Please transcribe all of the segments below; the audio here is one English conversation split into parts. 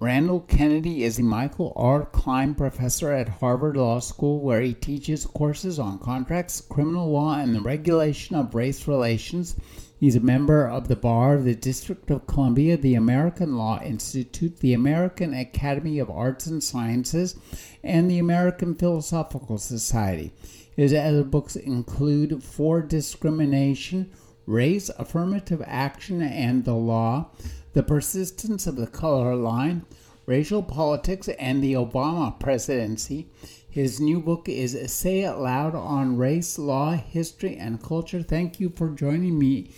Randall Kennedy is a Michael R. Klein professor at Harvard Law School, where he teaches courses on contracts, criminal law, and the regulation of race relations. He's a member of the Bar of the District of Columbia, the American Law Institute, the American Academy of Arts and Sciences, and the American Philosophical Society. His other books include For Discrimination, Race, Affirmative Action, and the Law the persistence of the color line, racial politics, and the Obama presidency. His new book is Say It Loud on Race, Law, History, and Culture. Thank you for joining me,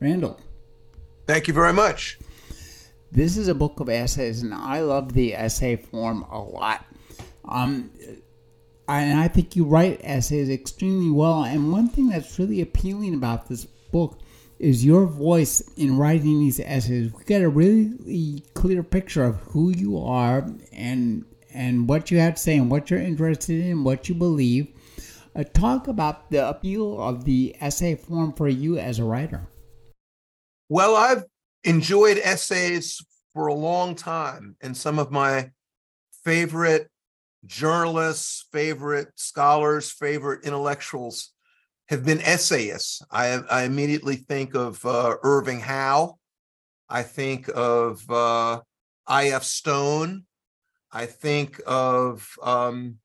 Randall. Thank you very much. This is a book of essays, and I love the essay form a lot. Um, and I think you write essays extremely well. And one thing that's really appealing about this book is your voice in writing these essays. We get a really clear picture of who you are and and what you have to say and what you're interested in, what you believe. Uh, talk about the appeal of the essay form for you as a writer. Well, I've enjoyed essays for a long time, and some of my favorite journalists, favorite scholars, favorite intellectuals have been essayists. I, I immediately think of uh, Irving Howe. I think of uh, I.F. Stone. I think of um,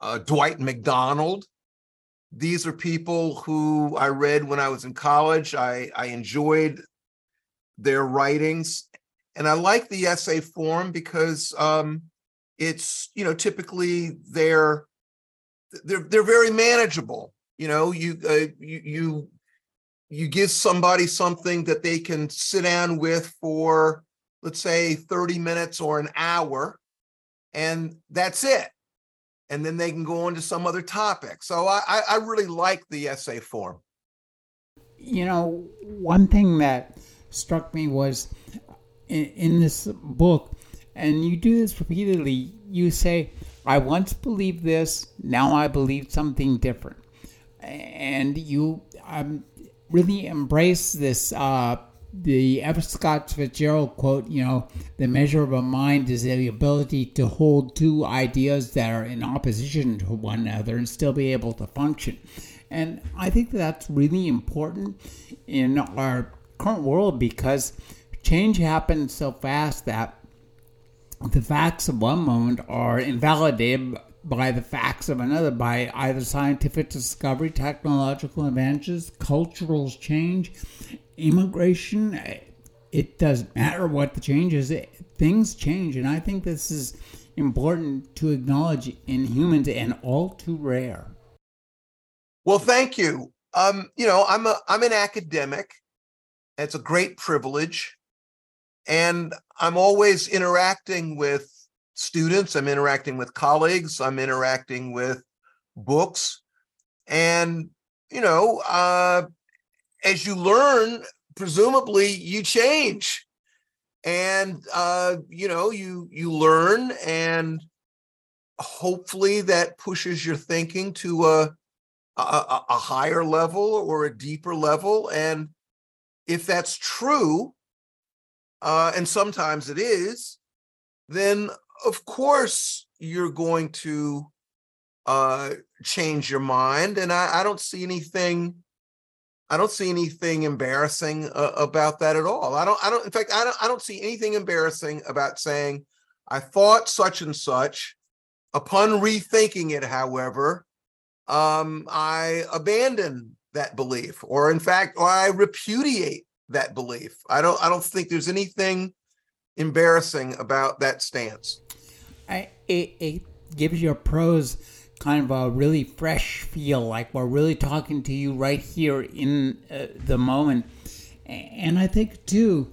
uh, Dwight Macdonald. These are people who I read when I was in college. I, I enjoyed their writings. And I like the essay form because um, it's, you know, typically they're they're they're very manageable you know you uh, you you you give somebody something that they can sit down with for let's say 30 minutes or an hour and that's it. And then they can go on to some other topic. So i i really like the essay form. You know one thing that struck me was in, in this book and you do this repeatedly you say i once believed this now i believe something different and you um, really embrace this. Uh, the F. Scott Fitzgerald quote, you know, the measure of a mind is the ability to hold two ideas that are in opposition to one another and still be able to function. And I think that's really important in our current world because change happens so fast that the facts of one moment are invalidated by the facts of another, by either scientific discovery, technological advances, cultural change, immigration. It doesn't matter what the change is, it, things change. And I think this is important to acknowledge in humans and all too rare. Well, thank you. Um, you know, I'm a I'm an academic. It's a great privilege. And I'm always interacting with students, I'm interacting with colleagues, I'm interacting with books. And, you know, uh, as you learn, presumably you change. And uh, you know, you you learn and hopefully that pushes your thinking to a, a, a higher level or a deeper level. And if that's true, uh, and sometimes it is, then of course you're going to uh, change your mind. And I, I, don't see anything. I don't see anything embarrassing uh, about that at all. I don't. I don't. In fact, I don't. I don't see anything embarrassing about saying, "I thought such and such." Upon rethinking it, however, um, I abandon that belief, or in fact, or I repudiate that belief. I don't. I don't think there's anything embarrassing about that stance. I, it, it gives your prose kind of a really fresh feel, like we're really talking to you right here in uh, the moment. And I think too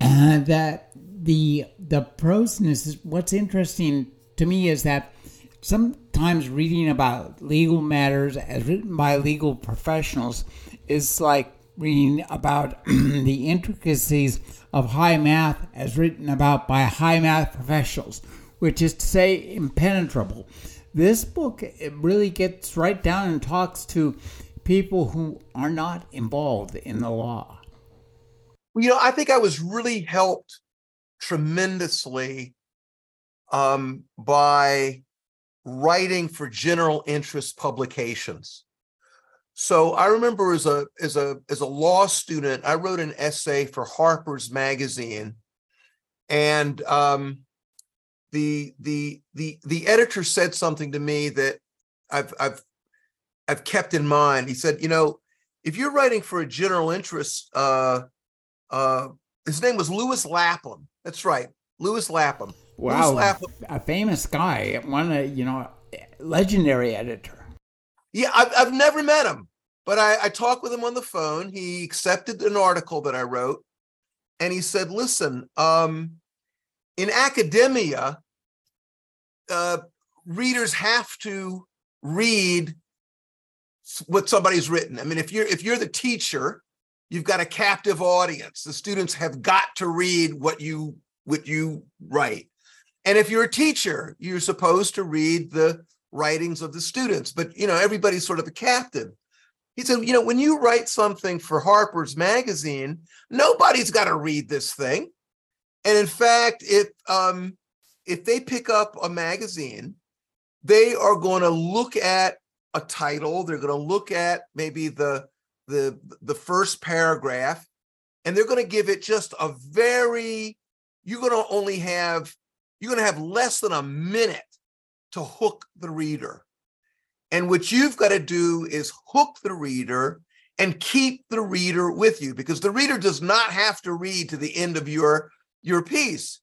uh, that the the proseness what's interesting to me is that sometimes reading about legal matters as written by legal professionals is like reading about the intricacies of high math as written about by high math professionals, which is to say, impenetrable. This book it really gets right down and talks to people who are not involved in the law. You know, I think I was really helped tremendously um, by writing for general interest publications. So I remember as a as a as a law student, I wrote an essay for Harper's Magazine, and um, the the the the editor said something to me that I've I've I've kept in mind. He said, you know, if you're writing for a general interest, uh, uh, his name was Lewis Lapham. That's right, Lewis Lapham. Wow, Lewis Lapham. a famous guy, one of, you know, legendary editor. Yeah, I've, I've never met him, but I, I talked with him on the phone. He accepted an article that I wrote, and he said, "Listen, um, in academia, uh, readers have to read what somebody's written. I mean, if you're if you're the teacher, you've got a captive audience. The students have got to read what you what you write. And if you're a teacher, you're supposed to read the writings of the students, but you know, everybody's sort of a captive. He said, you know, when you write something for Harper's Magazine, nobody's got to read this thing. And in fact, if um, if they pick up a magazine, they are going to look at a title. They're going to look at maybe the the the first paragraph, and they're going to give it just a very. You're going to only have you're going to have less than a minute to hook the reader. And what you've got to do is hook the reader and keep the reader with you because the reader does not have to read to the end of your your piece.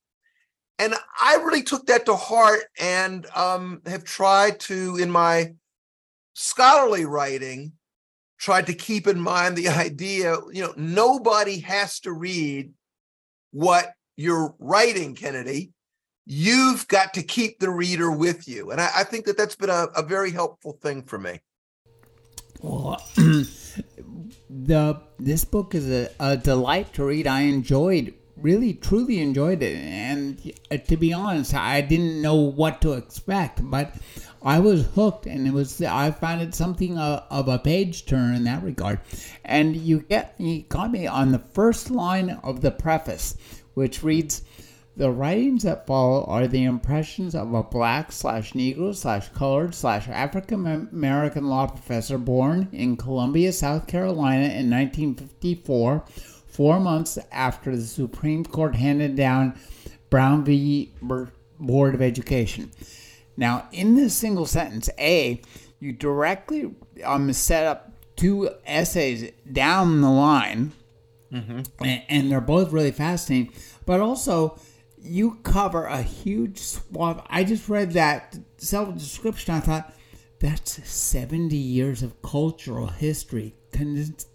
And I really took that to heart and um, have tried to, in my scholarly writing, tried to keep in mind the idea, you know, nobody has to read what you're writing, Kennedy you've got to keep the reader with you. And I, I think that that's been a, a, very helpful thing for me. Well, the this book is a, a delight to read. I enjoyed, really, truly enjoyed it. And uh, to be honest, I didn't know what to expect, but I was hooked, and it was I found it something of, a page turner in that regard. And you get you got me on the first line of the preface, which reads the writings that follow are the impressions of a black slash Negro slash colored slash African American law professor born in Columbia, South Carolina in 1954, four months after the Supreme Court handed down Brown v. Board of Education. Now, in this single sentence, A, you directly um, set up two essays down the line, mm-hmm. and, and they're both really fascinating, but also you cover a huge swath. I just read that self description. I thought that's 70 years of cultural history condensed,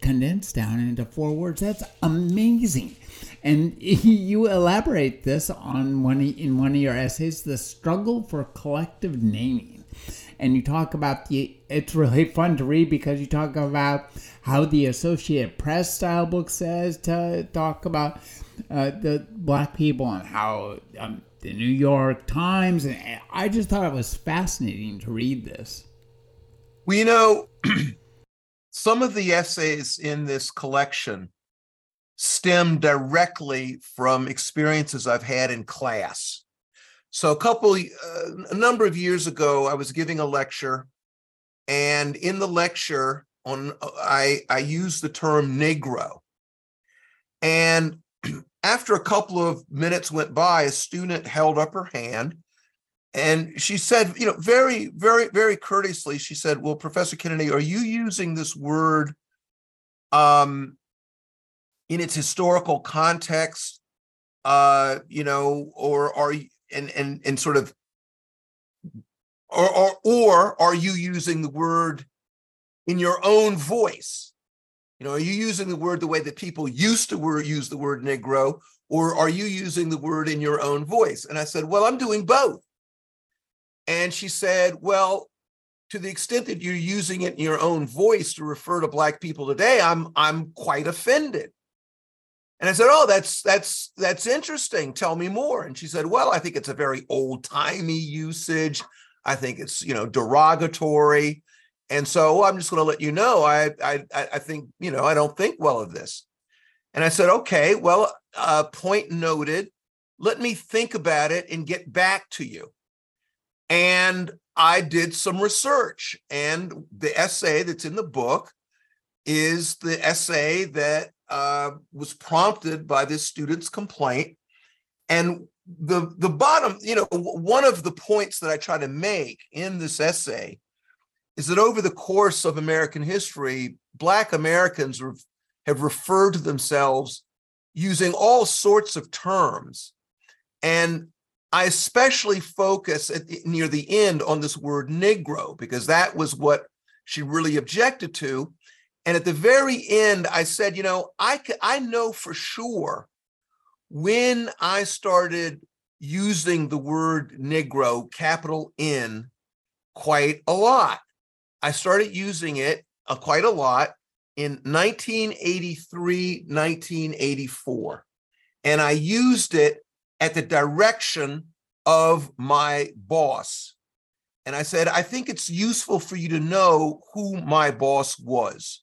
condensed down into four words. That's amazing. And you elaborate this on one in one of your essays, the struggle for collective naming. And you talk about the. It's really fun to read because you talk about how the Associated Press style book says to talk about uh, the black people and how um, the New York Times, and I just thought it was fascinating to read this. Well, you know, some of the essays in this collection stem directly from experiences I've had in class. So, a couple, uh, a number of years ago, I was giving a lecture, and in the lecture, on I I used the term Negro, and after a couple of minutes went by, a student held up her hand and she said, you know, very, very, very courteously, she said, Well, Professor Kennedy, are you using this word um, in its historical context? Uh, you know, or are you and and and sort of or or or are you using the word in your own voice? You know, are you using the word the way that people used to use the word Negro, or are you using the word in your own voice? And I said, well, I'm doing both. And she said, Well, to the extent that you're using it in your own voice to refer to black people today, I'm I'm quite offended. And I said, "Oh, that's that's that's interesting. Tell me more." And she said, "Well, I think it's a very old-timey usage. I think it's, you know, derogatory. And so I'm just going to let you know I I I think, you know, I don't think well of this." And I said, "Okay, well, uh, point noted. Let me think about it and get back to you." And I did some research, and the essay that's in the book is the essay that uh, was prompted by this student's complaint. And the the bottom, you know, one of the points that I try to make in this essay is that over the course of American history, Black Americans have referred to themselves using all sorts of terms. And I especially focus the, near the end on this word Negro because that was what she really objected to. And at the very end, I said, you know, I I know for sure when I started using the word Negro, capital N, quite a lot. I started using it uh, quite a lot in 1983, 1984. And I used it at the direction of my boss. And I said, I think it's useful for you to know who my boss was.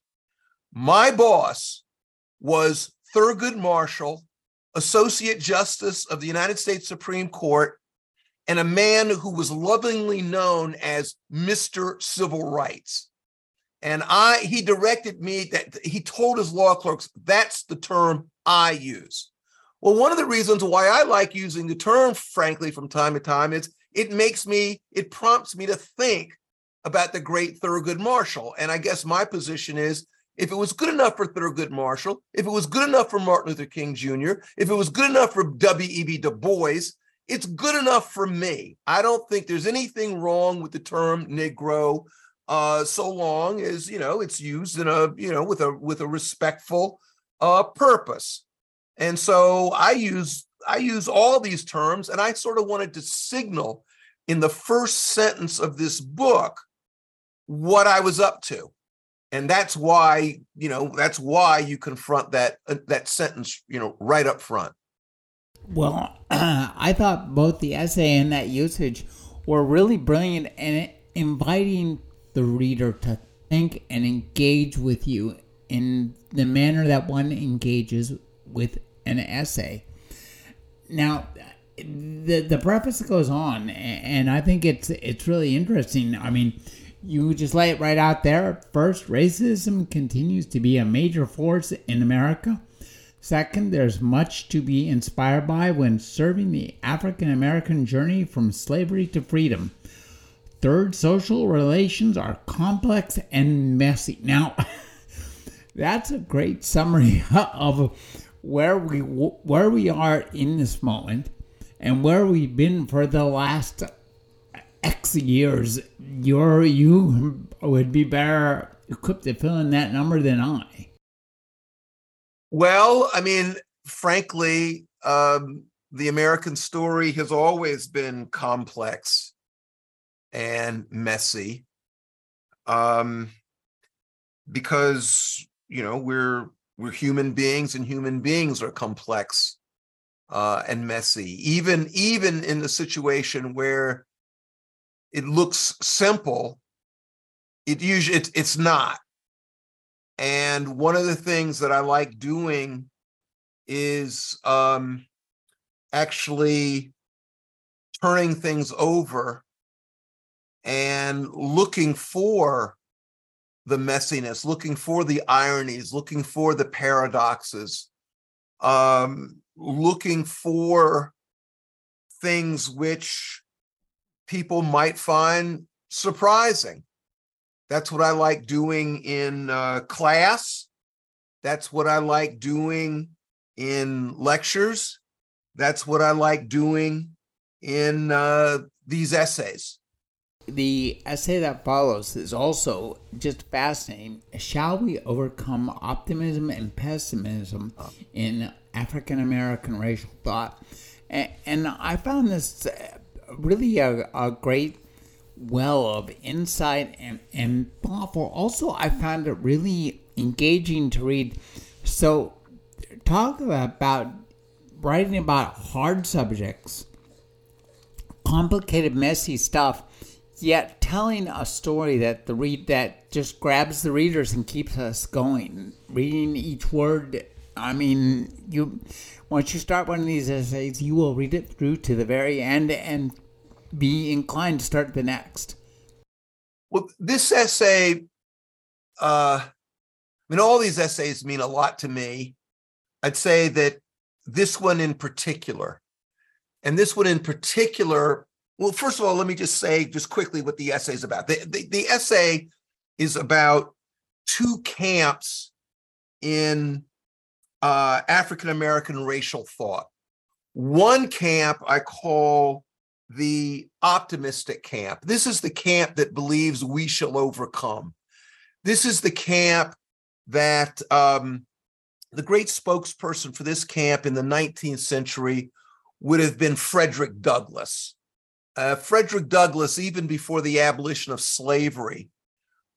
My boss was Thurgood Marshall, Associate Justice of the United States Supreme Court, and a man who was lovingly known as Mr. Civil Rights. And I he directed me that he told his law clerks that's the term I use. Well, one of the reasons why I like using the term, frankly, from time to time is it makes me, it prompts me to think about the great Thurgood Marshall. And I guess my position is if it was good enough for Thurgood Marshall, if it was good enough for Martin Luther King Jr., if it was good enough for W.E.B. Du Bois, it's good enough for me. I don't think there's anything wrong with the term Negro, uh, so long as you know it's used in a you know with a with a respectful uh, purpose. And so I use I use all these terms, and I sort of wanted to signal in the first sentence of this book what I was up to. And that's why, you know, that's why you confront that uh, that sentence, you know, right up front. Well, I thought both the essay and that usage were really brilliant and inviting the reader to think and engage with you in the manner that one engages with an essay. Now, the the preface goes on, and I think it's it's really interesting. I mean, you just lay it right out there. First, racism continues to be a major force in America. Second, there's much to be inspired by when serving the African American journey from slavery to freedom. Third, social relations are complex and messy. Now, that's a great summary of where we where we are in this moment and where we've been for the last X years, you're you would be better equipped to fill in that number than I. Well, I mean, frankly, um, the American story has always been complex and messy, um, because you know we're we're human beings and human beings are complex uh, and messy. Even even in the situation where it looks simple it usually it, it's not and one of the things that i like doing is um actually turning things over and looking for the messiness, looking for the ironies, looking for the paradoxes, um, looking for things which people might find surprising. That's what I like doing in uh, class. That's what I like doing in lectures. That's what I like doing in uh, these essays. The essay that follows is also just fascinating. Shall we overcome optimism and pessimism in African American racial thought? And, I found this really a, a great well of insight and, and thoughtful. Also, I found it really engaging to read. So, talk about writing about hard subjects, complicated, messy stuff, yet telling a story that the read that just grabs the readers and keeps us going. Reading each word. I mean, you once you start one of these essays, you will read it through to the very end and be inclined to start the next. Well, this essay, uh, I mean, all these essays mean a lot to me. I'd say that this one in particular, and this one in particular, well, first of all, let me just say just quickly what the essay is about. The, the, the essay is about two camps in uh, African American racial thought. One camp I call the optimistic camp. This is the camp that believes we shall overcome. This is the camp that um, the great spokesperson for this camp in the 19th century would have been Frederick Douglass. Uh, Frederick Douglass, even before the abolition of slavery,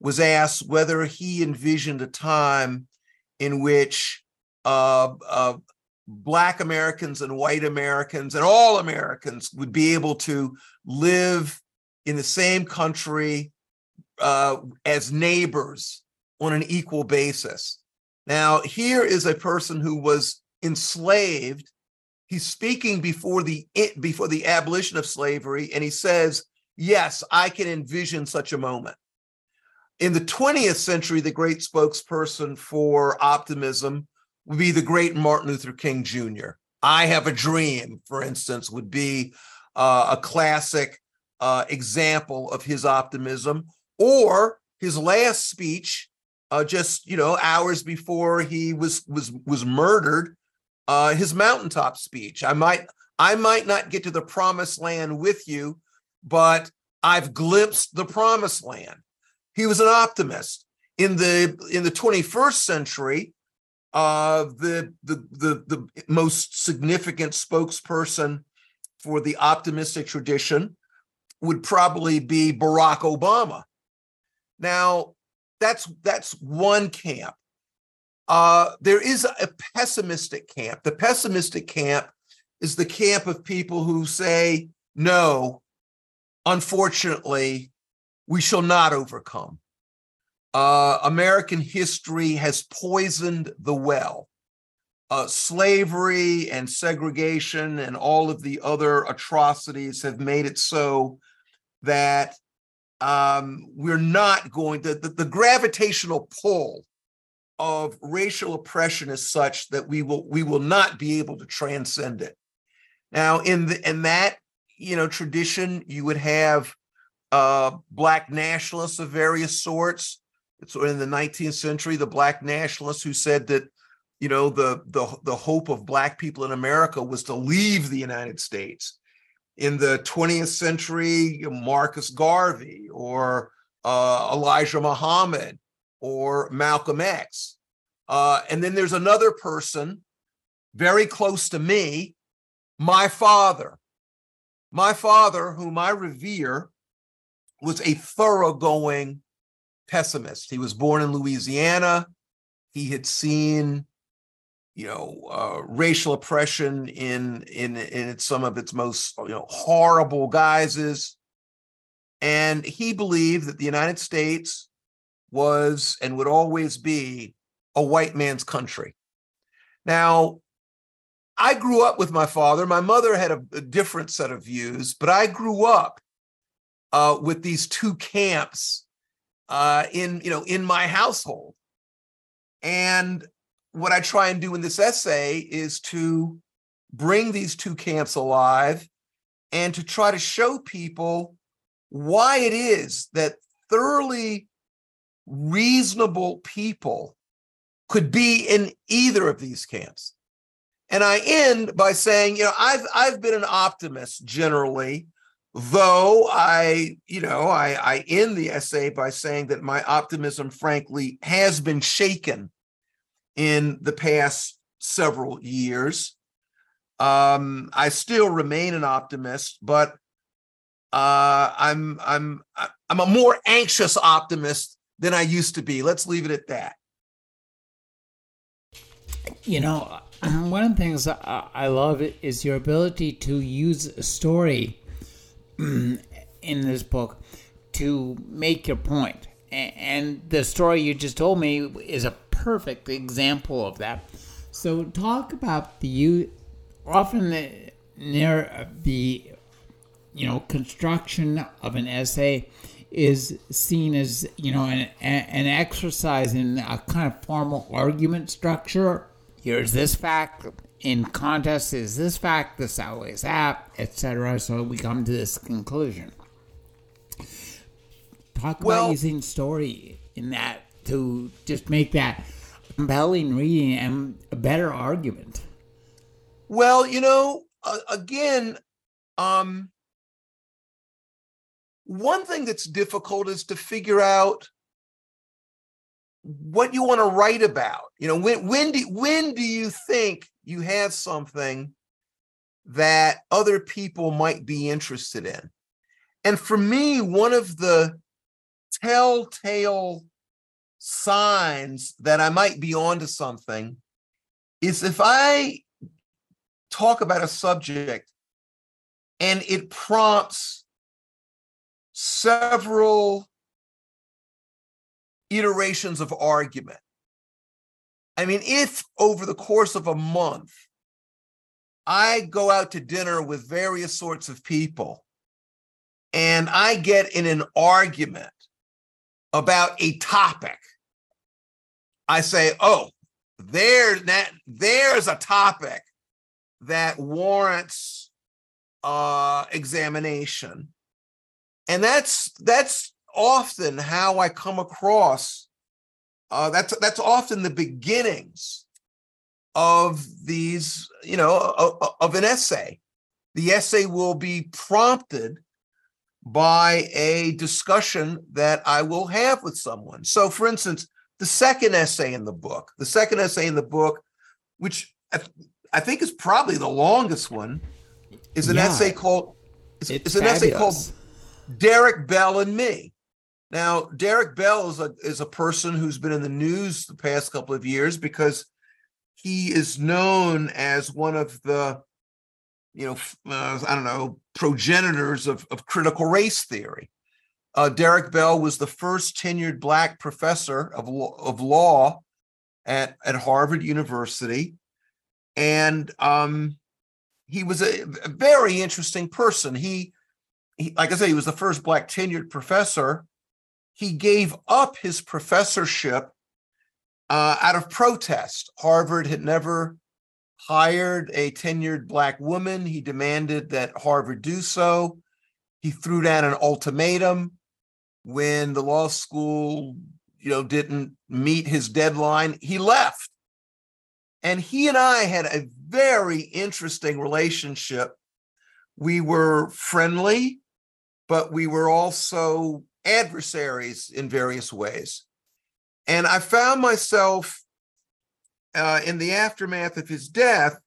was asked whether he envisioned a time in which uh, uh, Black Americans and white Americans and all Americans would be able to live in the same country uh, as neighbors on an equal basis. Now, here is a person who was enslaved. He's speaking before the before the abolition of slavery, and he says, "Yes, I can envision such a moment." In the 20th century, the great spokesperson for optimism would be the great Martin Luther King Jr. I Have a Dream, for instance, would be uh, a classic uh, example of his optimism. Or his last speech, uh, just you know, hours before he was was was murdered, uh, his mountaintop speech. I might I might not get to the promised land with you, but I've glimpsed the promised land. He was an optimist. In the in the 21st century, uh, the, the, the, the most significant spokesperson for the optimistic tradition would probably be Barack Obama. Now, that's that's one camp. Uh, there is a pessimistic camp. The pessimistic camp is the camp of people who say, no, unfortunately, we shall not overcome uh, American history has poisoned the well. Uh, slavery and segregation and all of the other atrocities have made it so that um, we're not going to, the, the gravitational pull of racial oppression is such that we will we will not be able to transcend it. Now, in the in that you know tradition, you would have uh, black nationalists of various sorts so in the 19th century, the black nationalists who said that, you know, the the the hope of black people in America was to leave the United States. In the 20th century, Marcus Garvey or uh, Elijah Muhammad or Malcolm X. Uh, and then there's another person very close to me, my father. My father, whom I revere, was a thoroughgoing pessimist. He was born in Louisiana. He had seen, you know, uh, racial oppression in in in some of its most you know horrible guises, and he believed that the United States was and would always be a white man's country. Now, I grew up with my father. My mother had a, a different set of views, but I grew up uh, with these two camps uh, in you know in my household. And what I try and do in this essay is to bring these two camps alive and to try to show people why it is that thoroughly reasonable people could be in either of these camps. And I end by saying, you know, I've I've been an optimist generally though I, you know, I, I end the essay by saying that my optimism, frankly, has been shaken in the past several years. Um, I still remain an optimist, but uh, I'm I'm I'm a more anxious optimist than I used to be. Let's leave it at that. You know, one of the things I love is your ability to use a story in this book to make your point. And the story you just told me is a perfect example of that. So, talk about the you often the, near uh, the you know construction of an essay is seen as you know an, an exercise in a kind of formal argument structure here's this fact in contest is this fact this outweighs that etc so we come to this conclusion. Talk well, about using story in that to just make that compelling reading and a better argument. Well you know uh, again um one thing that's difficult is to figure out what you want to write about. You know, when when do when do you think you have something that other people might be interested in? And for me, one of the telltale signs that I might be onto something is if I talk about a subject and it prompts several iterations of argument. I mean, if over the course of a month, I go out to dinner with various sorts of people and I get in an argument about a topic, I say, oh, there, that, there's a topic that warrants uh, examination and that's that's often how I come across. Uh, that's that's often the beginnings of these, you know, of, of an essay. The essay will be prompted by a discussion that I will have with someone. So, for instance, the second essay in the book, the second essay in the book, which I, I think is probably the longest one, is an yeah, essay called. It's, it's, it's an essay called Derek Bell and me. Now, Derek Bell is a is a person who's been in the news the past couple of years because he is known as one of the, you know, uh, I don't know, progenitors of, of critical race theory. Uh, Derek Bell was the first tenured black professor of law, of law at, at Harvard University. And um, he was a, a very interesting person. He he, like I said, he was the first black tenured professor. He gave up his professorship uh, out of protest. Harvard had never hired a tenured black woman. He demanded that Harvard do so. He threw down an ultimatum when the law school, you know, didn't meet his deadline. He left. And he and I had a very interesting relationship. We were friendly but we were also adversaries in various ways. And I found myself uh, in the aftermath of his death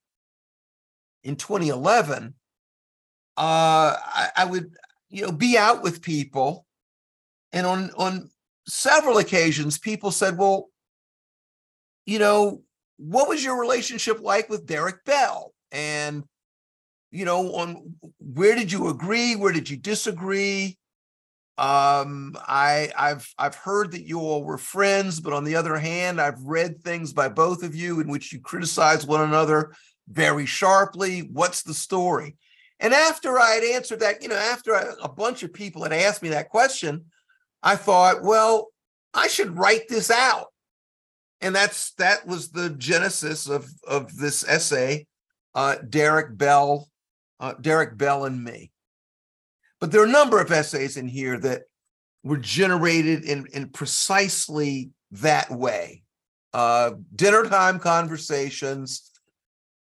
in 2011. Uh, I, I would, you know, be out with people, and on on several occasions, people said, "Well, you know, what was your relationship like with Derek Bell?" And you know, on where did you agree, where did you disagree? Um, I I've I've heard that you all were friends, but on the other hand, I've read things by both of you in which you criticize one another very sharply. What's the story? And after I had answered that, you know, after I, a bunch of people had asked me that question, I thought, well, I should write this out. And that's that was the genesis of of this essay, uh, Derek Bell uh, Derek Bell and me. But there are a number of essays in here that were generated in, in precisely that way. Uh, dinner time conversations,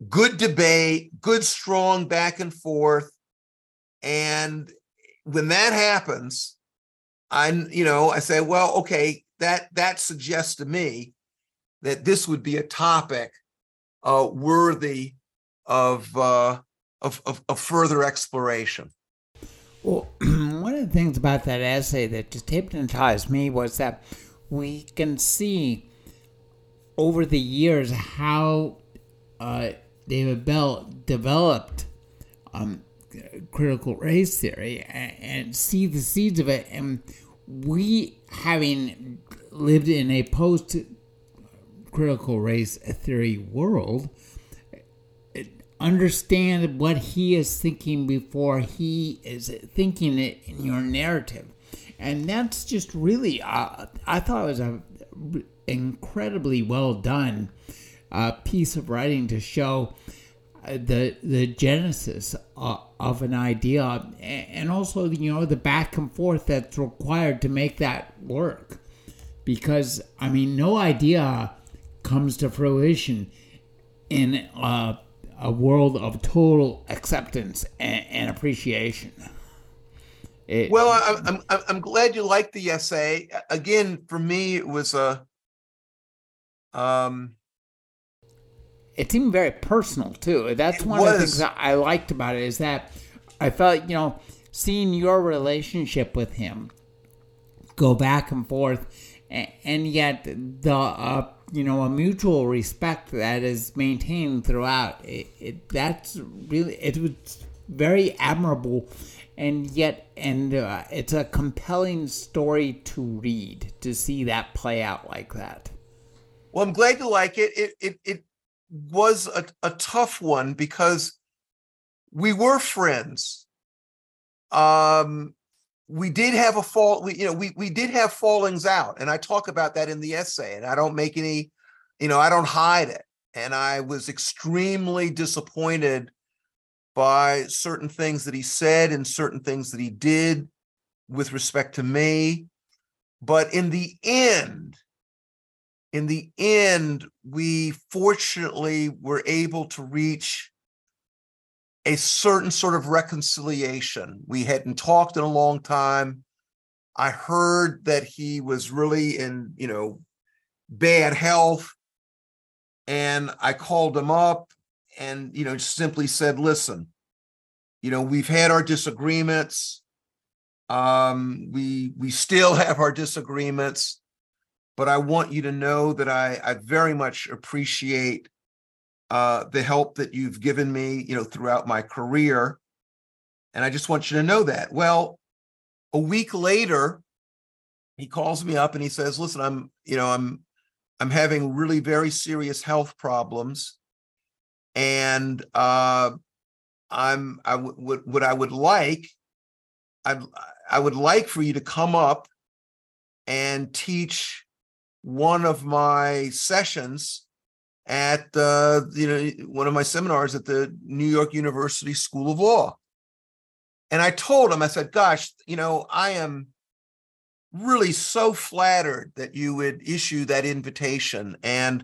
good debate, good strong back and forth. And when that happens, I you know I say, well, okay, that that suggests to me that this would be a topic uh, worthy of uh, of, of, of further exploration. Well, one of the things about that essay that just hypnotized me was that we can see over the years how uh, David Bell developed um, critical race theory and, and see the seeds of it. And we, having lived in a post critical race theory world, understand what he is thinking before he is thinking it in your narrative. And that's just really, uh, I thought it was a incredibly well done uh, piece of writing to show uh, the the genesis of, of an idea and also you know the back and forth that's required to make that work because i mean no idea comes to fruition in a, a world of total acceptance and, and appreciation it, well I'm, I'm i'm glad you liked the essay again for me it was a um it seemed very personal too. That's one was. of the things that I liked about it is that I felt, you know, seeing your relationship with him go back and forth, and yet the uh, you know a mutual respect that is maintained throughout. It, it that's really it was very admirable, and yet and uh, it's a compelling story to read to see that play out like that. Well, I'm glad you like it. It it it was a, a tough one because we were friends. Um, we did have a fall, we, you know, we we did have fallings out, and I talk about that in the essay, and I don't make any, you know, I don't hide it. And I was extremely disappointed by certain things that he said and certain things that he did with respect to me. But in the end, in the end, we fortunately were able to reach a certain sort of reconciliation. We hadn't talked in a long time. I heard that he was really in, you know, bad health. And I called him up and, you know, simply said, listen, you know, we've had our disagreements. Um, we we still have our disagreements but I want you to know that I, I very much appreciate uh, the help that you've given me, you know, throughout my career. And I just want you to know that. Well, a week later, he calls me up and he says, listen, I'm, you know, I'm, I'm having really very serious health problems. And uh, I'm, I would, what I would like, I, I would like for you to come up and teach one of my sessions at uh, you know one of my seminars at the New York University School of Law. And I told him, I said, "Gosh, you know, I am really so flattered that you would issue that invitation, and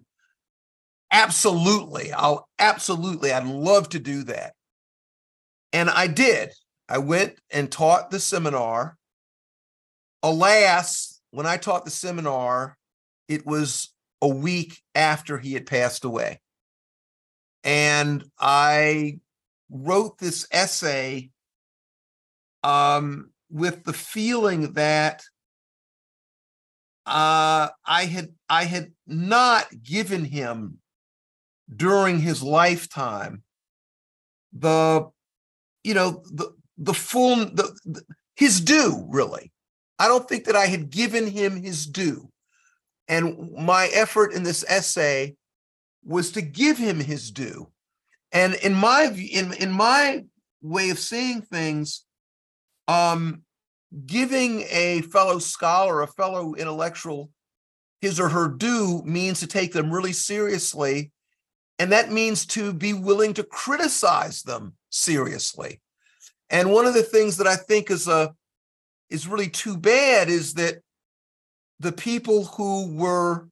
absolutely, I'll absolutely, I'd love to do that." And I did. I went and taught the seminar. Alas, when I taught the seminar, it was a week after he had passed away. And I wrote this essay um, with the feeling that uh, I had I had not given him during his lifetime the you know the the full the, the his due really. I don't think that I had given him his due. And my effort in this essay was to give him his due. And in my in in my way of seeing things, um, giving a fellow scholar, a fellow intellectual, his or her due means to take them really seriously, and that means to be willing to criticize them seriously. And one of the things that I think is a is really too bad is that the people who were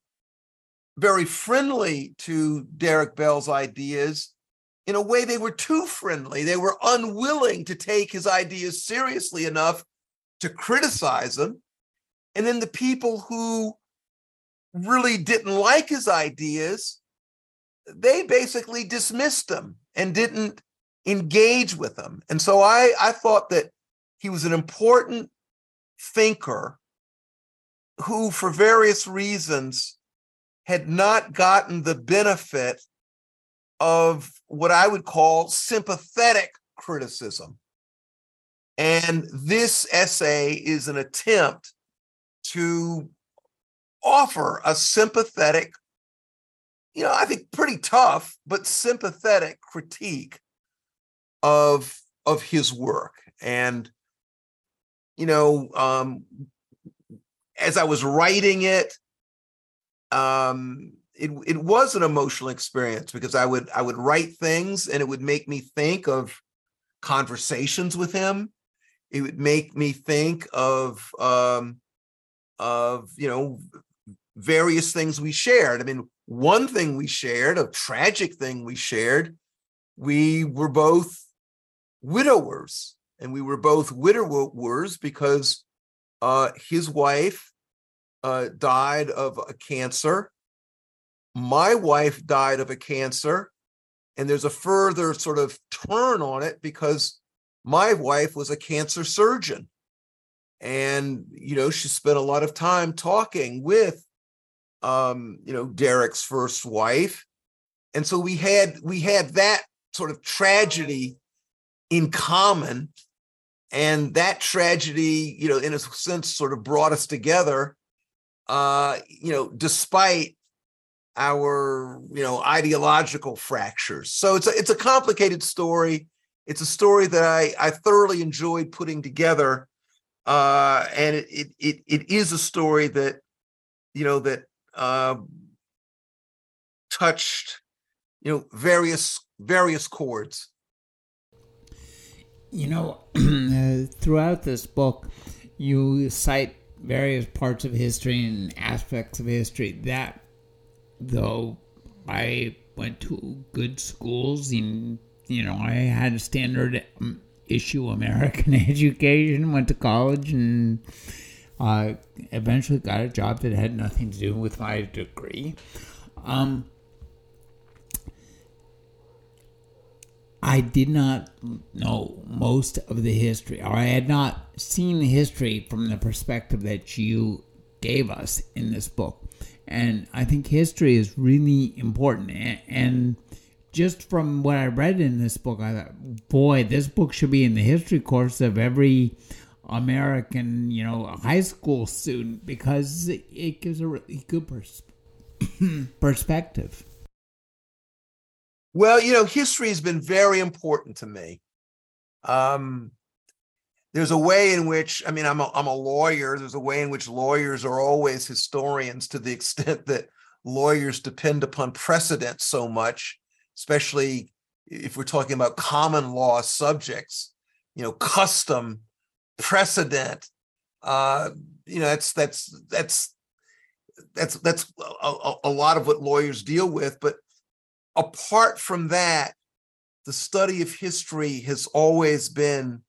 very friendly to Derek Bell's ideas, in a way, they were too friendly. They were unwilling to take his ideas seriously enough to criticize them. And then the people who really didn't like his ideas, they basically dismissed them and didn't engage with them. And so I, I thought that he was an important thinker who, for various reasons, had not gotten the benefit of what I would call sympathetic criticism. And this essay is an attempt to offer a sympathetic, you know, I think pretty tough, but sympathetic critique of of his work. And you know, um, as I was writing it, um, it it was an emotional experience because I would I would write things and it would make me think of conversations with him. It would make me think of um, of you know various things we shared. I mean, one thing we shared, a tragic thing we shared, we were both widowers, and we were both widowers because uh, his wife uh, died of a cancer. My wife died of a cancer. And there's a further sort of turn on it because my wife was a cancer surgeon. And, you know, she spent a lot of time talking with, um, you know, Derrick's first wife. And so we had we had that sort of tragedy in common. And that tragedy, you know, in a sense, sort of brought us together uh, you know, despite our, you know, ideological fractures. So it's a, it's a complicated story. It's a story that I, I thoroughly enjoyed putting together. Uh, and it, it, it, it is a story that, you know, that uh, touched, you know, various, various chords. You know, throughout this book, you cite various parts of history and aspects of history that though I went to good schools and you know I had a standard um, issue American education went to college and uh, eventually got a job that had nothing to do with my degree. Um, I did not know most of the history, or I had not seen the history from the perspective that you gave us in this book. And I think history is really important. And just from what I read in this book, I thought, boy, this book should be in the history course of every American, you know, high school student because it gives a really good pers- perspective. Well, you know, history has been very important to me. Um, there's a way in which, I mean, I'm a, I'm a lawyer. There's a way in which lawyers are always historians to the extent that lawyers depend upon precedent so much, especially if we're talking about common law subjects, you know, custom, precedent. Uh, you know, that's that's that's that's that's a, a lot of what lawyers deal with. But apart from that, the study of history has always been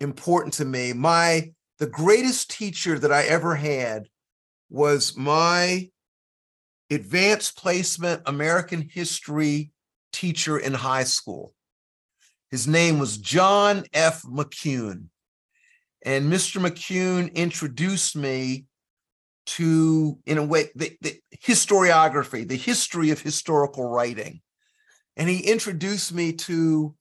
important to me. My the greatest teacher that I ever had was my advanced placement American history teacher in high school. His name was John F. McCune. And Mr. McCune introduced me to, in a way, the, the historiography, the history of historical writing. And he introduced me to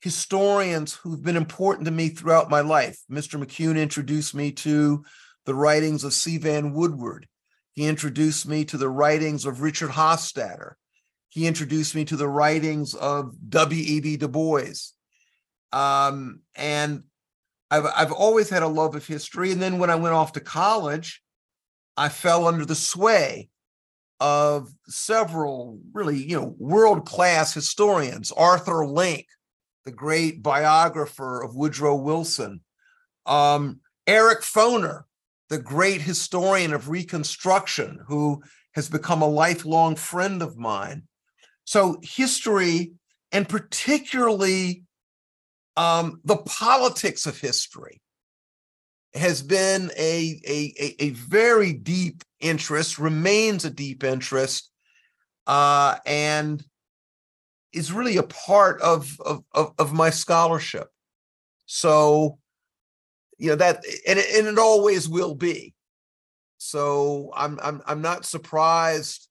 historians who've been important to me throughout my life. Mr. McCune introduced me to the writings of C. Vann Woodward. He introduced me to the writings of Richard Hofstadter. He introduced me to the writings of W.E.B. Du Bois. Um, and I've, I've always had a love of history. And then when I went off to college, I fell under the sway of several really, you know, world-class historians, Arthur Link, the great biographer of Woodrow Wilson, um, Eric Foner, the great historian of Reconstruction, who has become a lifelong friend of mine. So, history, and particularly um, the politics of history, has been a, a, a, very deep interest, remains a deep interest, uh, and is really a part of, of, of, of my scholarship. So you know that and it, and it always will be so i'm i'm i'm not surprised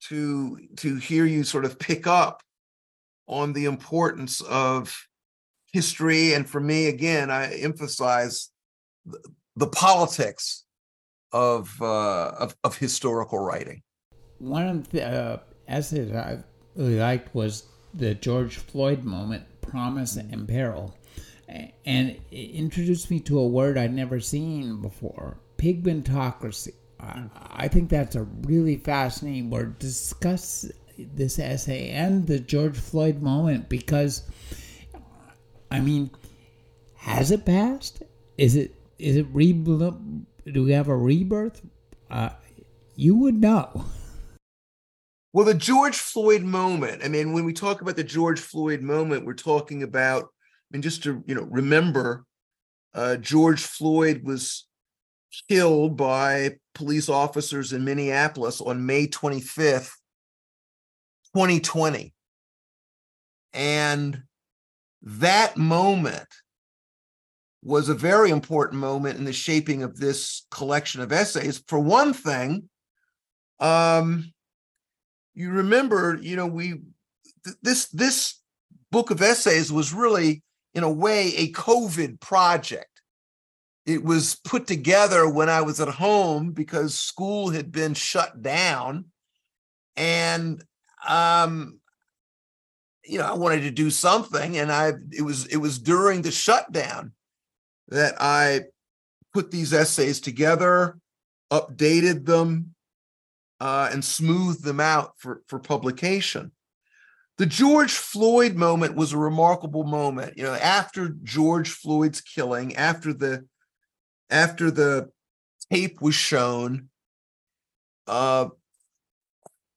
to to hear you sort of pick up on the importance of history and for me again i emphasize the, politics of, uh, of of historical writing one of the uh, essays i really liked was the george floyd moment promise and peril and it introduced me to a word i'd never seen before pigmentocracy I think that's a really fascinating word. Discuss this essay and the George Floyd moment because, I mean, has it passed? Is it is it re? Do we have a rebirth? Uh, you would know. Well, the George Floyd moment. I mean, when we talk about the George Floyd moment, we're talking about. I mean, just to you know, remember, uh, George Floyd was killed by police officers in Minneapolis on May 25th, 2020. And that moment was a very important moment in the shaping of this collection of essays. For one thing, um, you remember, you know, we th- this this book of essays was really, in a way, a COVID project it was put together when I was at home because school had been shut down. And um, you know, I wanted to do something. And I it was it was during the shutdown that I put these essays together, updated them, uh, and smoothed them out for, for publication. The George Floyd moment was a remarkable moment. You know, after George Floyd's killing, after the after the tape was shown, uh,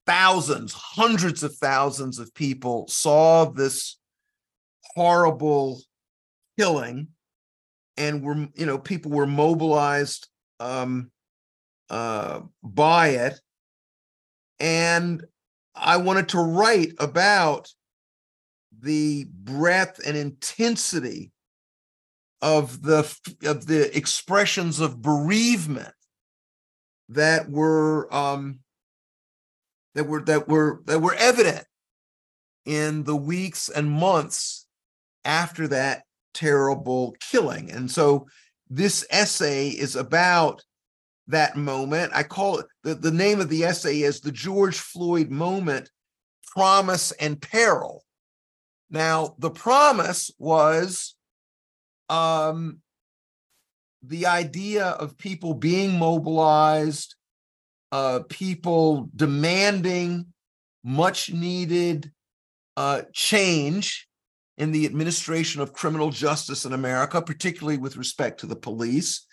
thousands, hundreds of thousands of people saw this horrible killing and were you know people were mobilized um, uh, by it. And i wanted to write about the breadth and intensity of the of the expressions of bereavement that were um, that were that were that were evident in the weeks and months after that terrible killing. And so this essay is about that moment. I call it the, the name of the essay is the George Floyd moment, promise and peril. Now, the promise was um, the idea of people being mobilized, uh, people demanding much needed uh, change in the administration of criminal justice in America, particularly with respect to the police.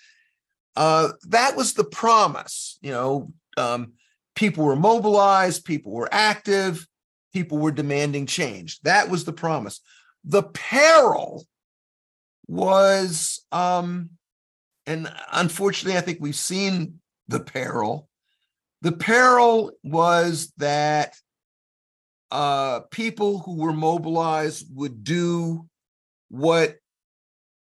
Uh, that was the promise. You know, um, people were mobilized, people were active, people were demanding change. That was the promise. The peril was um and unfortunately i think we've seen the peril the peril was that uh people who were mobilized would do what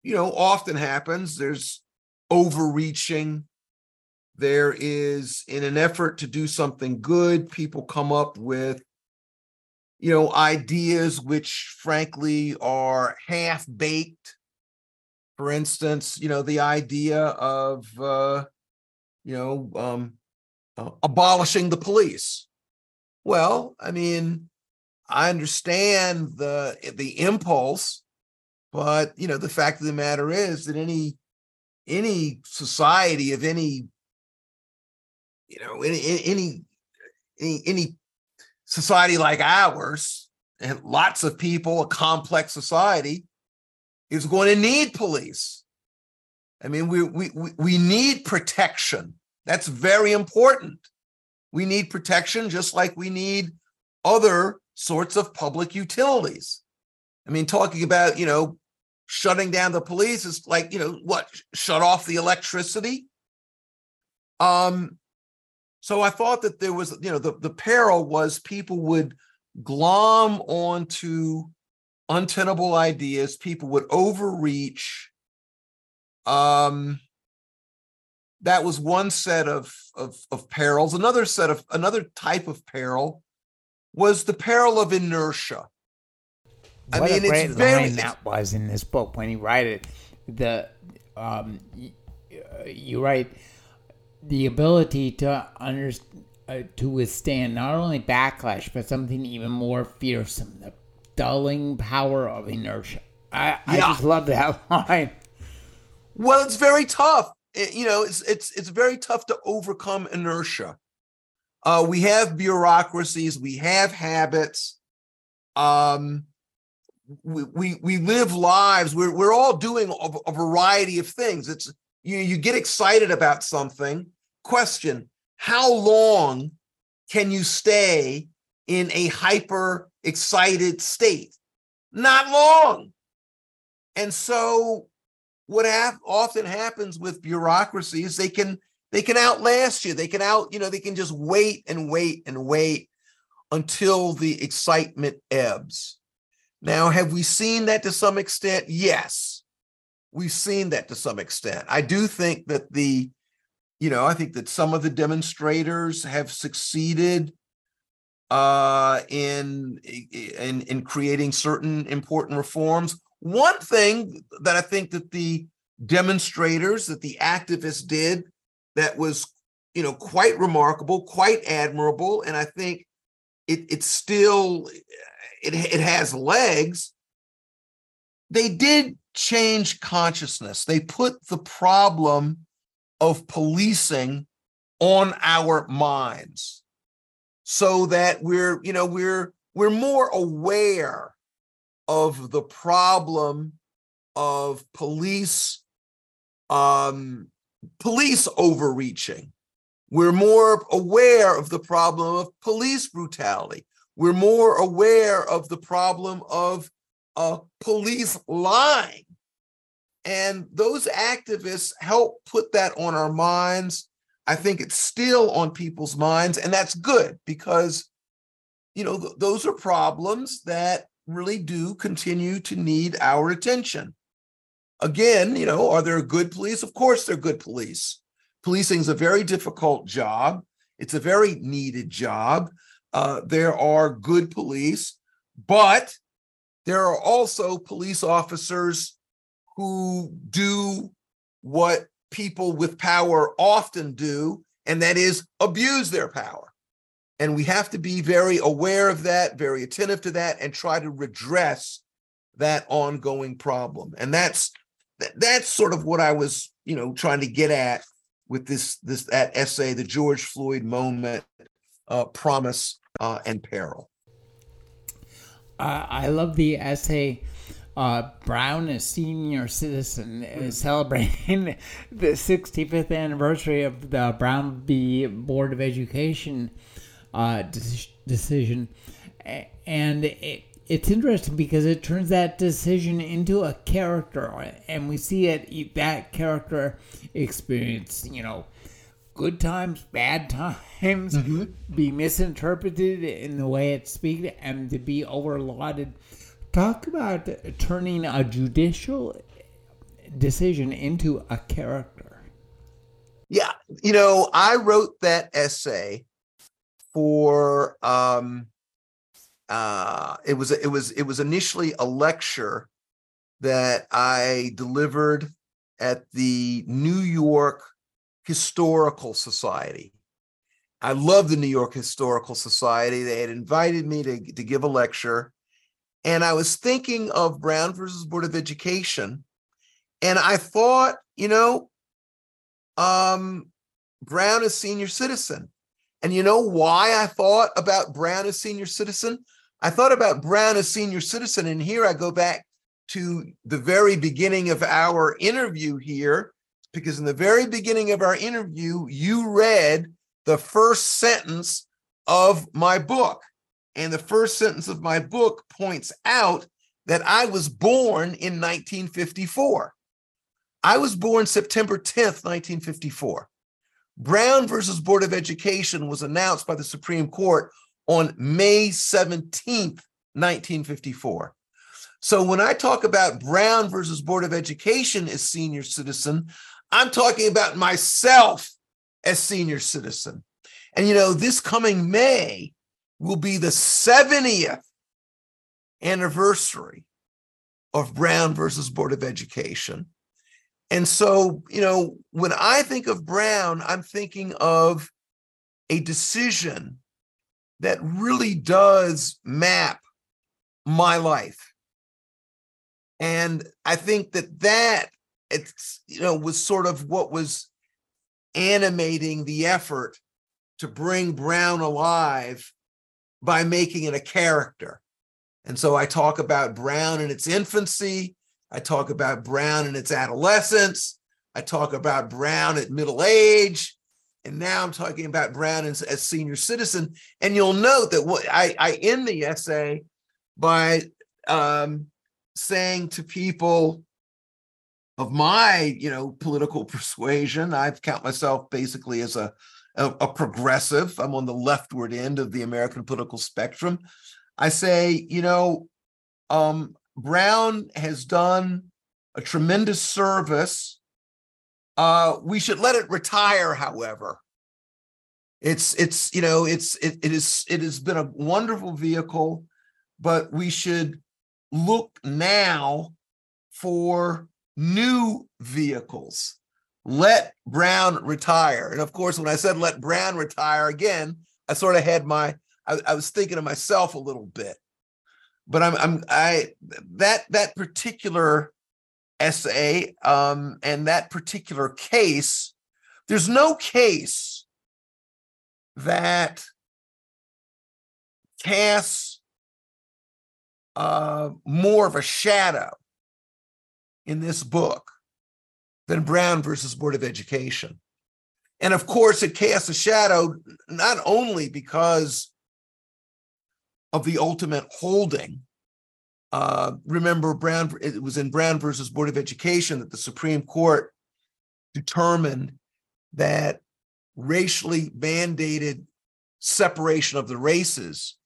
you know often happens. There's overreaching. There is in an effort to do something good people come up with you know ideas which frankly are half baked for instance, you know, the idea of, uh, you know, um, uh, abolishing the police. Well, I mean, I understand the eh, the impulse, but you know, the fact of the matter is that any any society of any, you know, any any any, any society like ours, and lots of people, a complex society, is going to need police. I mean, we, we, we need protection. That's very important. We need protection just like we need other sorts of public utilities. I mean, talking about, you know, shutting down the police is like, you know, what, shut off the electricity? Um, so I thought that there was, you know, the, the peril was people would glom onto untenable ideas. People would overreach. Um, that was one set of, of of perils. Another set of another type of peril was the peril of inertia. I mean, a great it's very, line that was in this book when you write it. The um, you, uh, you write the ability to understand uh, to withstand not only backlash but something even more fearsome the dulling power of inertia i, I just love that line well it's very tough you know it's it's it's very tough to overcome inertia. Uh, we have bureaucracies we have habits. Um we we, we live lives. We're, we're all doing a, a variety of things. It's you you get excited about something. Question how long can you stay in a hyper excited state? Not long. And so what ha- often happens with bureaucracies, they can they can outlast you. They can out, you know, they can just wait and wait and wait until the excitement ebbs. Now, have we seen that to some extent? Yes. We've seen that to some extent. I do think that the you know, I think that some of the demonstrators have succeeded uh, in, in in creating certain important reforms. One thing that I think that the demonstrators, that the activists did, that was you know quite remarkable, quite admirable, and I think it it's still it it has legs. They did change consciousness. They put the problem of policing on our minds so that we're you know we're we're more aware of the problem of police um police overreaching. We're more aware of the problem of police brutality. We're more aware of the problem of uh, police lying. And those activists help put that on our minds. I think it's still on people's minds, and that's good because, you know, th- those are problems that really do continue to need our attention. Again, you know, are there good police? Of course, they're good police. Policing is a very difficult job. It's a very needed job. Uh, there are good police, but there are also police officers who do what people with power often do, and that is abuse their power. And we have to be very aware of that, very attentive to that, and try to redress that ongoing problem. And that's that's sort of what I was, you know, trying to get at with this this that essay, the George Floyd moment, uh, promise uh, and peril. Uh, I love the essay uh, Brown, a senior citizen, is celebrating the 65th anniversary of the Brown v. Board of Education uh, de- decision. And it, it's interesting because it turns that decision into a character, and we see it that character experience, you know, good times, bad times, mm-hmm. be misinterpreted in the way it's speaking, and to be overlauded talk about turning a judicial decision into a character. Yeah, you know, I wrote that essay for um uh it was it was it was initially a lecture that I delivered at the New York Historical Society. I love the New York Historical Society. They had invited me to, to give a lecture. And I was thinking of Brown versus Board of Education. And I thought, you know, um, Brown is senior citizen. And you know why I thought about Brown as senior citizen? I thought about Brown as senior citizen. And here I go back to the very beginning of our interview here, because in the very beginning of our interview, you read the first sentence of my book. And the first sentence of my book points out that I was born in 1954. I was born September 10th, 1954. Brown versus Board of Education was announced by the Supreme Court on May 17th, 1954. So when I talk about Brown versus Board of Education as senior citizen, I'm talking about myself as senior citizen. And you know, this coming May will be the 70th anniversary of Brown versus Board of Education. And so, you know, when I think of Brown, I'm thinking of a decision that really does map my life. And I think that that it's you know was sort of what was animating the effort to bring Brown alive by making it a character. And so I talk about Brown in its infancy, I talk about Brown in its adolescence, I talk about Brown at middle age, and now I'm talking about Brown as, as senior citizen. And you'll note that what I, I end the essay by um, saying to people of my, you know, political persuasion, I count myself basically as a, a, a progressive. I'm on the leftward end of the American political spectrum. I say, you know, um, Brown has done a tremendous service. Uh, we should let it retire, however. It's it's you know it's it, it is it has been a wonderful vehicle, but we should look now for new vehicles. Let Brown retire. And of course, when I said let Brown retire again, I sort of had my, I, I was thinking of myself a little bit. But I'm I'm I that that particular essay um and that particular case, there's no case that casts uh, more of a shadow in this book than Brown versus Board of Education. And of course, it casts a shadow not only because of the ultimate holding. Uh, remember, Brown, it was in Brown versus Board of Education that the Supreme Court determined that racially mandated separation of the races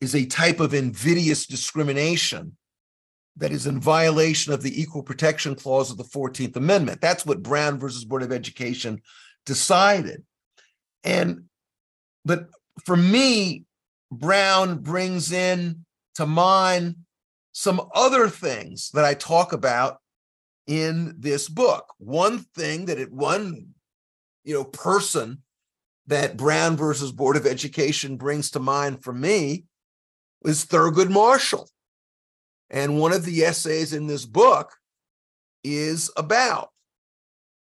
is a type of invidious discrimination that is in violation of the Equal Protection Clause of the 14th Amendment. That's what Brown versus Board of Education decided. And, but for me, Brown brings in to mind some other things that I talk about in this book. One thing that it, one, you know, person that Brown versus Board of Education brings to mind for me is Thurgood Marshall. And one of the essays in this book is about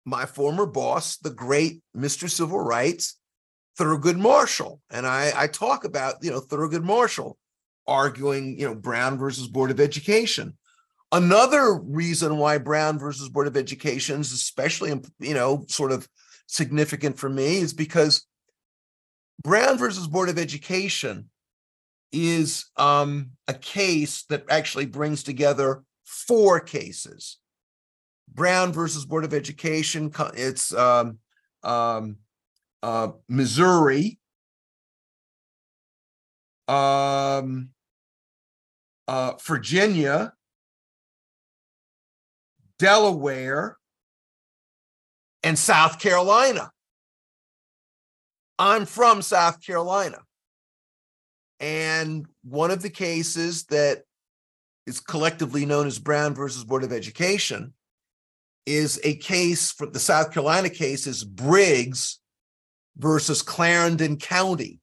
my former boss, the great Mr. Civil Rights, Thurgood Marshall. And I, I talk about, you know, Thurgood Marshall arguing, you know, Brown versus Board of Education. Another reason why Brown versus Board of Education is especially, you know, sort of significant for me is because Brown versus Board of Education is um, a case that actually brings together four cases. Brown versus Board of Education, it's um, um, uh, Missouri, um, uh, Virginia, Delaware, and South Carolina. I'm from South Carolina. And one of the cases that is collectively known as Brown versus Board of Education is a case for the South Carolina case is Briggs versus Clarendon County.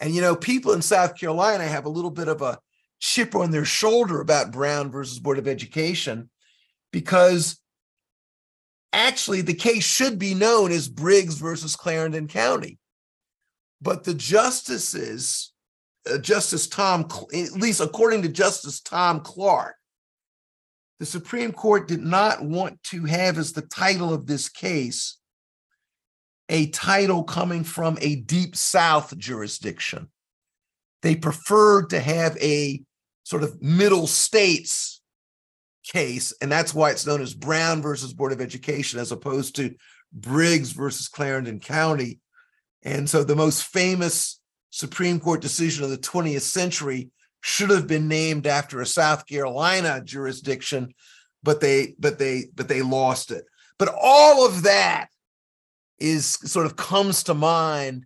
And you know, people in South Carolina have a little bit of a chip on their shoulder about Brown versus Board of Education because actually the case should be known as Briggs versus Clarendon County. But the justices uh, Justice Tom, at least according to Justice Tom Clark, the Supreme Court did not want to have as the title of this case a title coming from a deep South jurisdiction. They preferred to have a sort of middle states case, and that's why it's known as Brown versus Board of Education as opposed to Briggs versus Clarendon County. And so the most famous Supreme Court decision of the 20th century should have been named after a South Carolina jurisdiction, but they but they but they lost it. But all of that is sort of comes to mind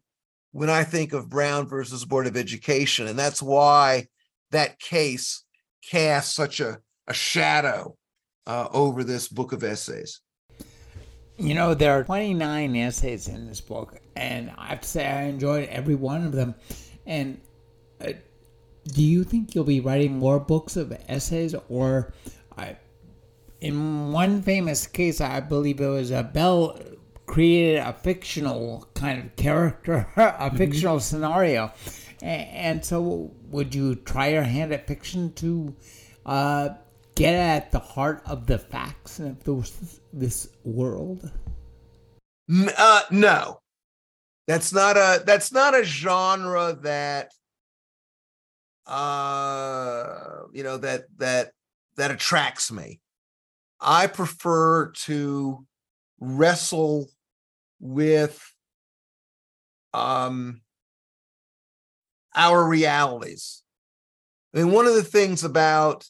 when I think of Brown versus Board of Education. And that's why that case casts such a, a shadow uh, over this book of essays. You know, there are 29 essays in this book, and I have to say I enjoyed every one of them. And uh, do you think you'll be writing more books of essays, or I, in one famous case, I believe it was a Bell created a fictional kind of character, a mm-hmm. fictional scenario. And so, would you try your hand at fiction to uh, get at the heart of the facts of this, this world? Uh, no, that's not a that's not a genre that uh, you know that that that attracts me. I prefer to wrestle with um, our realities. I mean, one of the things about,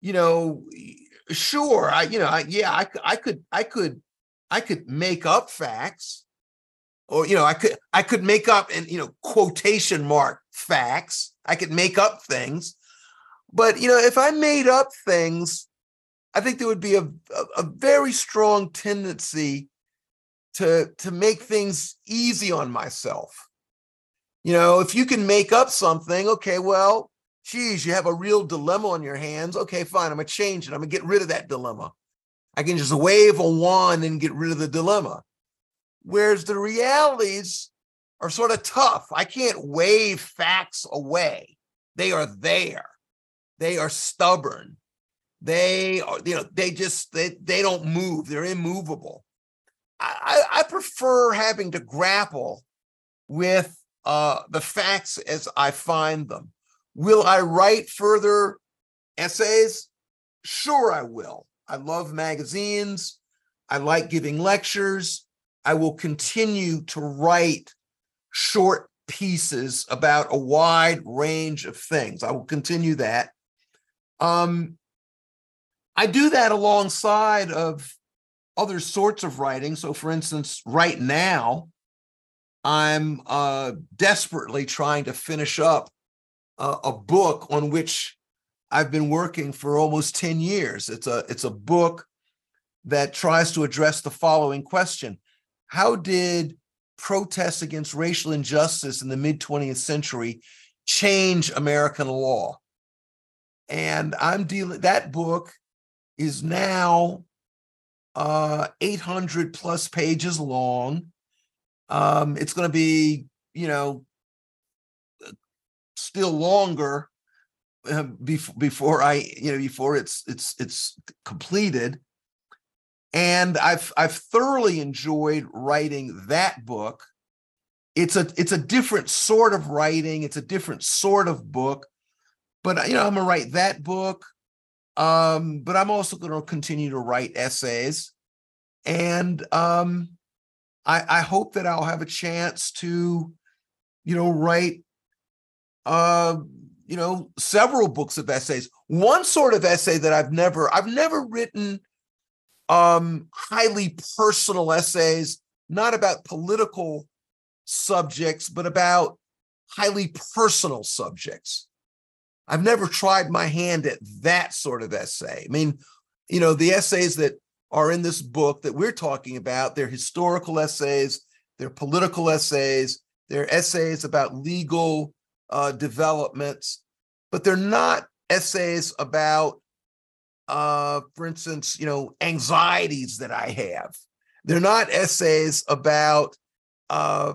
you know, sure, I, you know, I, yeah, I, I could, I could, I could make up facts, or you know, I could, I could make up and you know, quotation mark facts. I could make up things, but you know, if I made up things, I think there would be a, a, a very strong tendency to to make things easy on myself. You know, if you can make up something, okay, well, geez, you have a real dilemma on your hands. Okay, fine, I'm gonna change it. I'm gonna get rid of that dilemma. I can just wave a wand and get rid of the dilemma. Whereas the realities are sort of tough. I can't wave facts away. They are there. They are stubborn. They are, you know, they just they they don't move. They're immovable. I, I prefer having to grapple with uh, the facts as I find them. Will I write further essays? Sure, I will. I love magazines. I like giving lectures. I will continue to write short pieces about a wide range of things. I will continue that. Um, I do that alongside of other sorts of writing. So, for instance, right now, I'm uh, desperately trying to finish up a, a book on which I've been working for almost 10 years. It's a it's a book that tries to address the following question: How did protests against racial injustice in the mid 20th century change American law? And I'm dealing that book is now uh, 800 plus pages long. Um, it's going to be, you know, still longer uh, before before I, you know, before it's it's it's completed. And I've I've thoroughly enjoyed writing that book. It's a it's a different sort of writing. It's a different sort of book. But you know, I'm gonna write that book. Um, but I'm also going to continue to write essays, and um, I, I hope that I'll have a chance to, you know, write, uh, you know, several books of essays. One sort of essay that I've never, I've never written um, highly personal essays, not about political subjects, but about highly personal subjects. I've never tried my hand at that sort of essay. I mean, you know, the essays that are in this book that we're talking about, they're historical essays, they're political essays, they're essays about legal uh, developments, but they're not essays about, uh, for instance, you know, anxieties that I have. They're not essays about, uh,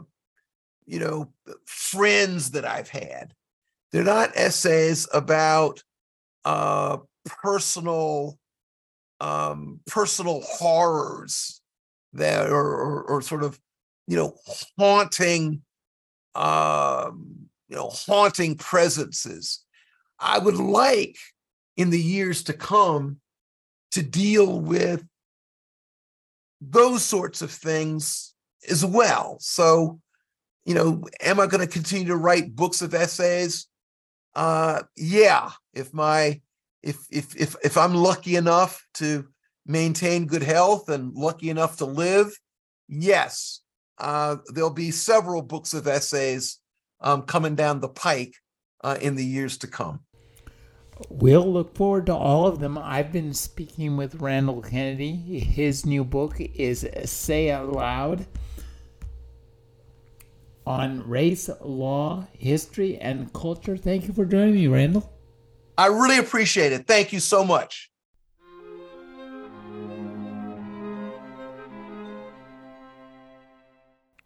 you know, friends that I've had. They're not essays about uh, personal um, personal horrors that are or, or, sort of you know haunting um, you know haunting presences. I would like in the years to come to deal with those sorts of things as well. So, you know, am I going to continue to write books of essays? Uh, yeah, if my if if if if I'm lucky enough to maintain good health and lucky enough to live, yes, uh, there'll be several books of essays um, coming down the pike uh, in the years to come. We'll look forward to all of them. I've been speaking with Randall Kennedy. His new book is Say It Loud on race, law, history, and culture. Thank you for joining me, Randall. I really appreciate it. Thank you so much.